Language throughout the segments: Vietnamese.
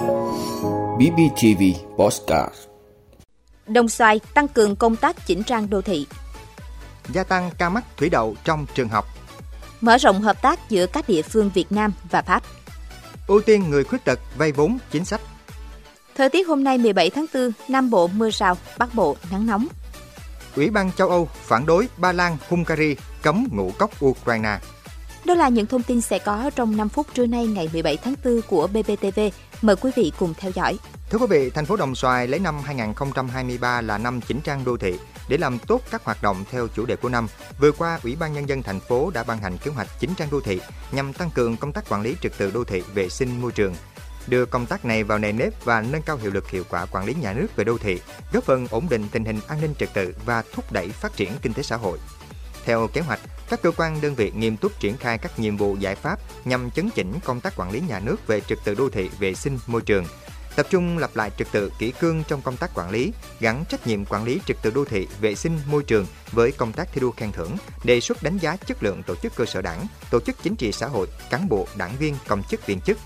BBTV Postcard. Đồng xoài tăng cường công tác chỉnh trang đô thị. Gia tăng ca mắc thủy đậu trong trường học. Mở rộng hợp tác giữa các địa phương Việt Nam và Pháp. Ưu tiên người khuyết tật vay vốn chính sách. Thời tiết hôm nay 17 tháng 4, Nam Bộ mưa rào, Bắc Bộ nắng nóng. Ủy ban châu Âu phản đối Ba Lan, Hungary cấm ngũ cốc Ukraine. Đó là những thông tin sẽ có trong 5 phút trưa nay ngày 17 tháng 4 của BBTV. Mời quý vị cùng theo dõi. Thưa quý vị, thành phố Đồng Xoài lấy năm 2023 là năm chỉnh trang đô thị để làm tốt các hoạt động theo chủ đề của năm. Vừa qua, Ủy ban nhân dân thành phố đã ban hành kế hoạch chỉnh trang đô thị nhằm tăng cường công tác quản lý trật tự đô thị, vệ sinh môi trường, đưa công tác này vào nề nếp và nâng cao hiệu lực hiệu quả quản lý nhà nước về đô thị, góp phần ổn định tình hình an ninh trật tự và thúc đẩy phát triển kinh tế xã hội. Theo kế hoạch, các cơ quan đơn vị nghiêm túc triển khai các nhiệm vụ giải pháp nhằm chấn chỉnh công tác quản lý nhà nước về trật tự đô thị, vệ sinh môi trường, tập trung lập lại trật tự kỷ cương trong công tác quản lý, gắn trách nhiệm quản lý trật tự đô thị, vệ sinh môi trường với công tác thi đua khen thưởng, đề xuất đánh giá chất lượng tổ chức cơ sở đảng, tổ chức chính trị xã hội, cán bộ, đảng viên, công chức viên chức,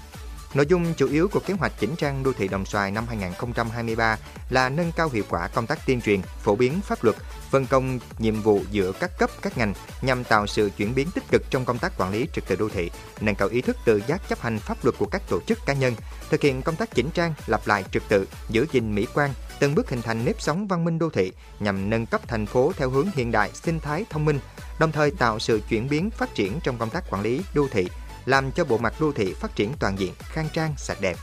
Nội dung chủ yếu của kế hoạch chỉnh trang đô thị Đồng Xoài năm 2023 là nâng cao hiệu quả công tác tuyên truyền, phổ biến pháp luật, phân công nhiệm vụ giữa các cấp các ngành nhằm tạo sự chuyển biến tích cực trong công tác quản lý trật tự đô thị, nâng cao ý thức tự giác chấp hành pháp luật của các tổ chức cá nhân, thực hiện công tác chỉnh trang, lập lại trật tự, giữ gìn mỹ quan, từng bước hình thành nếp sống văn minh đô thị nhằm nâng cấp thành phố theo hướng hiện đại, sinh thái, thông minh, đồng thời tạo sự chuyển biến phát triển trong công tác quản lý đô thị, làm cho bộ mặt đô thị phát triển toàn diện, khang trang, sạch đẹp.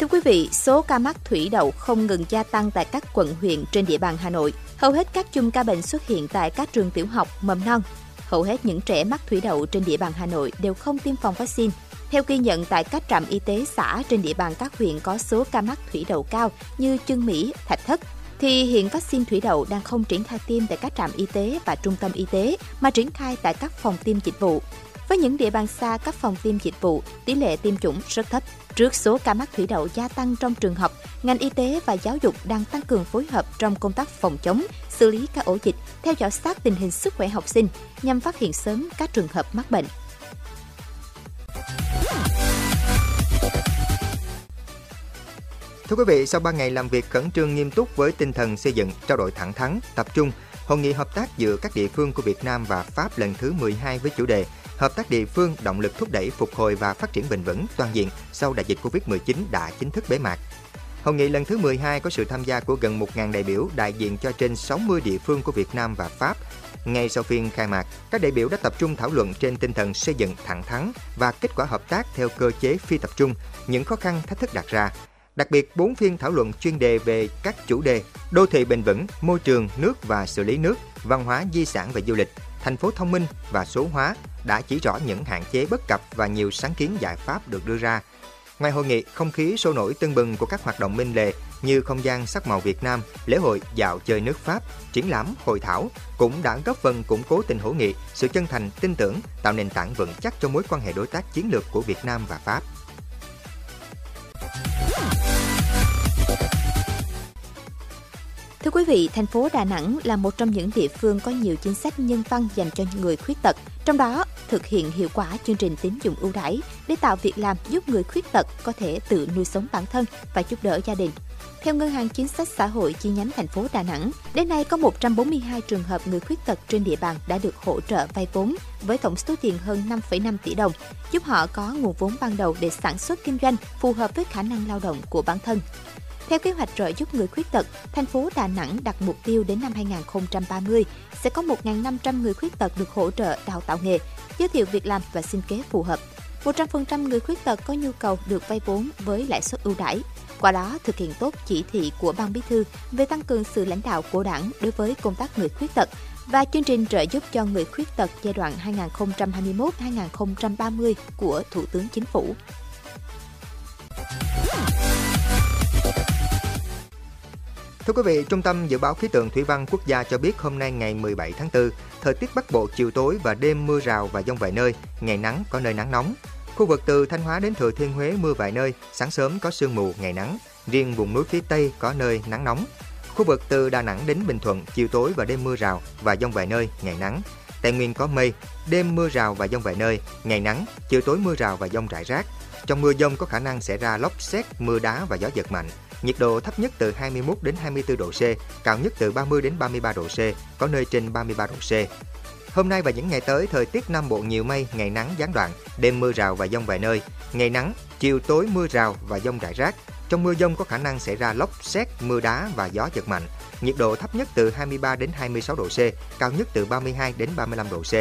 Thưa quý vị, số ca mắc thủy đậu không ngừng gia tăng tại các quận huyện trên địa bàn Hà Nội. Hầu hết các chùm ca bệnh xuất hiện tại các trường tiểu học, mầm non. Hầu hết những trẻ mắc thủy đậu trên địa bàn Hà Nội đều không tiêm phòng vaccine. Theo ghi nhận tại các trạm y tế xã trên địa bàn các huyện có số ca mắc thủy đậu cao như Chương Mỹ, Thạch Thất, thì hiện vaccine thủy đậu đang không triển khai tiêm tại các trạm y tế và trung tâm y tế mà triển khai tại các phòng tiêm dịch vụ. Với những địa bàn xa các phòng tiêm dịch vụ, tỷ lệ tiêm chủng rất thấp. Trước số ca mắc thủy đậu gia tăng trong trường học, ngành y tế và giáo dục đang tăng cường phối hợp trong công tác phòng chống, xử lý các ổ dịch, theo dõi sát tình hình sức khỏe học sinh nhằm phát hiện sớm các trường hợp mắc bệnh. Thưa quý vị, sau 3 ngày làm việc khẩn trương nghiêm túc với tinh thần xây dựng, trao đổi thẳng thắn, tập trung, Hội nghị hợp tác giữa các địa phương của Việt Nam và Pháp lần thứ 12 với chủ đề Hợp tác địa phương động lực thúc đẩy phục hồi và phát triển bền vững toàn diện sau đại dịch Covid-19 đã chính thức bế mạc. Hội nghị lần thứ 12 có sự tham gia của gần 1.000 đại biểu đại diện cho trên 60 địa phương của Việt Nam và Pháp. Ngay sau phiên khai mạc, các đại biểu đã tập trung thảo luận trên tinh thần xây dựng thẳng thắn và kết quả hợp tác theo cơ chế phi tập trung, những khó khăn thách thức đặt ra, Đặc biệt, 4 phiên thảo luận chuyên đề về các chủ đề đô thị bền vững, môi trường, nước và xử lý nước, văn hóa, di sản và du lịch, thành phố thông minh và số hóa đã chỉ rõ những hạn chế bất cập và nhiều sáng kiến giải pháp được đưa ra. Ngoài hội nghị, không khí sôi nổi tưng bừng của các hoạt động minh lề như không gian sắc màu Việt Nam, lễ hội dạo chơi nước Pháp, triển lãm, hội thảo cũng đã góp phần củng cố tình hữu nghị, sự chân thành, tin tưởng, tạo nền tảng vững chắc cho mối quan hệ đối tác chiến lược của Việt Nam và Pháp. Quý vị, thành phố Đà Nẵng là một trong những địa phương có nhiều chính sách nhân văn dành cho người khuyết tật, trong đó thực hiện hiệu quả chương trình tín dụng ưu đãi để tạo việc làm giúp người khuyết tật có thể tự nuôi sống bản thân và giúp đỡ gia đình. Theo Ngân hàng Chính sách Xã hội chi nhánh thành phố Đà Nẵng, đến nay có 142 trường hợp người khuyết tật trên địa bàn đã được hỗ trợ vay vốn với tổng số tiền hơn 5,5 tỷ đồng, giúp họ có nguồn vốn ban đầu để sản xuất kinh doanh phù hợp với khả năng lao động của bản thân. Theo kế hoạch trợ giúp người khuyết tật, thành phố Đà Nẵng đặt mục tiêu đến năm 2030 sẽ có 1.500 người khuyết tật được hỗ trợ đào tạo nghề, giới thiệu việc làm và sinh kế phù hợp. 100% người khuyết tật có nhu cầu được vay vốn với lãi suất ưu đãi. Qua đó thực hiện tốt chỉ thị của Ban Bí thư về tăng cường sự lãnh đạo của Đảng đối với công tác người khuyết tật và chương trình trợ giúp cho người khuyết tật giai đoạn 2021-2030 của Thủ tướng Chính phủ. Thưa quý vị, Trung tâm Dự báo Khí tượng Thủy văn Quốc gia cho biết hôm nay ngày 17 tháng 4, thời tiết Bắc Bộ chiều tối và đêm mưa rào và dông vài nơi, ngày nắng có nơi nắng nóng. Khu vực từ Thanh Hóa đến Thừa Thiên Huế mưa vài nơi, sáng sớm có sương mù, ngày nắng. Riêng vùng núi phía Tây có nơi nắng nóng. Khu vực từ Đà Nẵng đến Bình Thuận, chiều tối và đêm mưa rào và dông vài nơi, ngày nắng. Tây Nguyên có mây, đêm mưa rào và dông vài nơi, ngày nắng, chiều tối mưa rào và dông rải rác. Trong mưa dông có khả năng xảy ra lốc xét, mưa đá và gió giật mạnh. Nhiệt độ thấp nhất từ 21 đến 24 độ C, cao nhất từ 30 đến 33 độ C, có nơi trên 33 độ C. Hôm nay và những ngày tới, thời tiết Nam Bộ nhiều mây, ngày nắng gián đoạn, đêm mưa rào và dông vài nơi, ngày nắng, chiều tối mưa rào và dông rải rác. Trong mưa dông có khả năng xảy ra lốc, xét, mưa đá và gió giật mạnh. Nhiệt độ thấp nhất từ 23 đến 26 độ C, cao nhất từ 32 đến 35 độ C.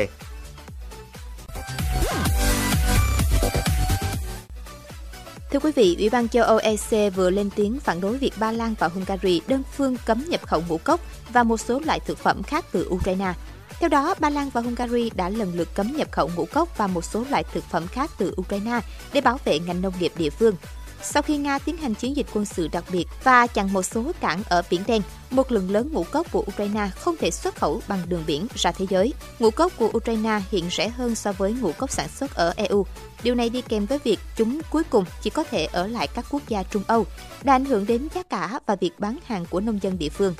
Thưa quý vị, Ủy ban châu Âu EC vừa lên tiếng phản đối việc Ba Lan và Hungary đơn phương cấm nhập khẩu ngũ cốc và một số loại thực phẩm khác từ Ukraine. Theo đó, Ba Lan và Hungary đã lần lượt cấm nhập khẩu ngũ cốc và một số loại thực phẩm khác từ Ukraine để bảo vệ ngành nông nghiệp địa phương. Sau khi Nga tiến hành chiến dịch quân sự đặc biệt và chặn một số cảng ở Biển Đen, một lượng lớn ngũ cốc của Ukraine không thể xuất khẩu bằng đường biển ra thế giới. Ngũ cốc của Ukraine hiện rẻ hơn so với ngũ cốc sản xuất ở EU. Điều này đi kèm với việc chúng cuối cùng chỉ có thể ở lại các quốc gia Trung Âu, đã ảnh hưởng đến giá cả và việc bán hàng của nông dân địa phương.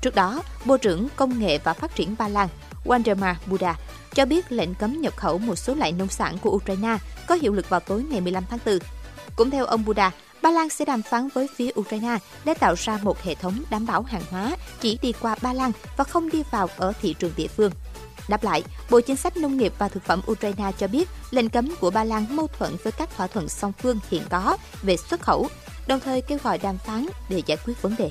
Trước đó, Bộ trưởng Công nghệ và Phát triển Ba Lan Wandermar Buda cho biết lệnh cấm nhập khẩu một số loại nông sản của Ukraine có hiệu lực vào tối ngày 15 tháng 4. Cũng theo ông Buda, Ba Lan sẽ đàm phán với phía Ukraine để tạo ra một hệ thống đảm bảo hàng hóa chỉ đi qua Ba Lan và không đi vào ở thị trường địa phương. Đáp lại, Bộ Chính sách Nông nghiệp và Thực phẩm Ukraine cho biết lệnh cấm của Ba Lan mâu thuẫn với các thỏa thuận song phương hiện có về xuất khẩu, đồng thời kêu gọi đàm phán để giải quyết vấn đề.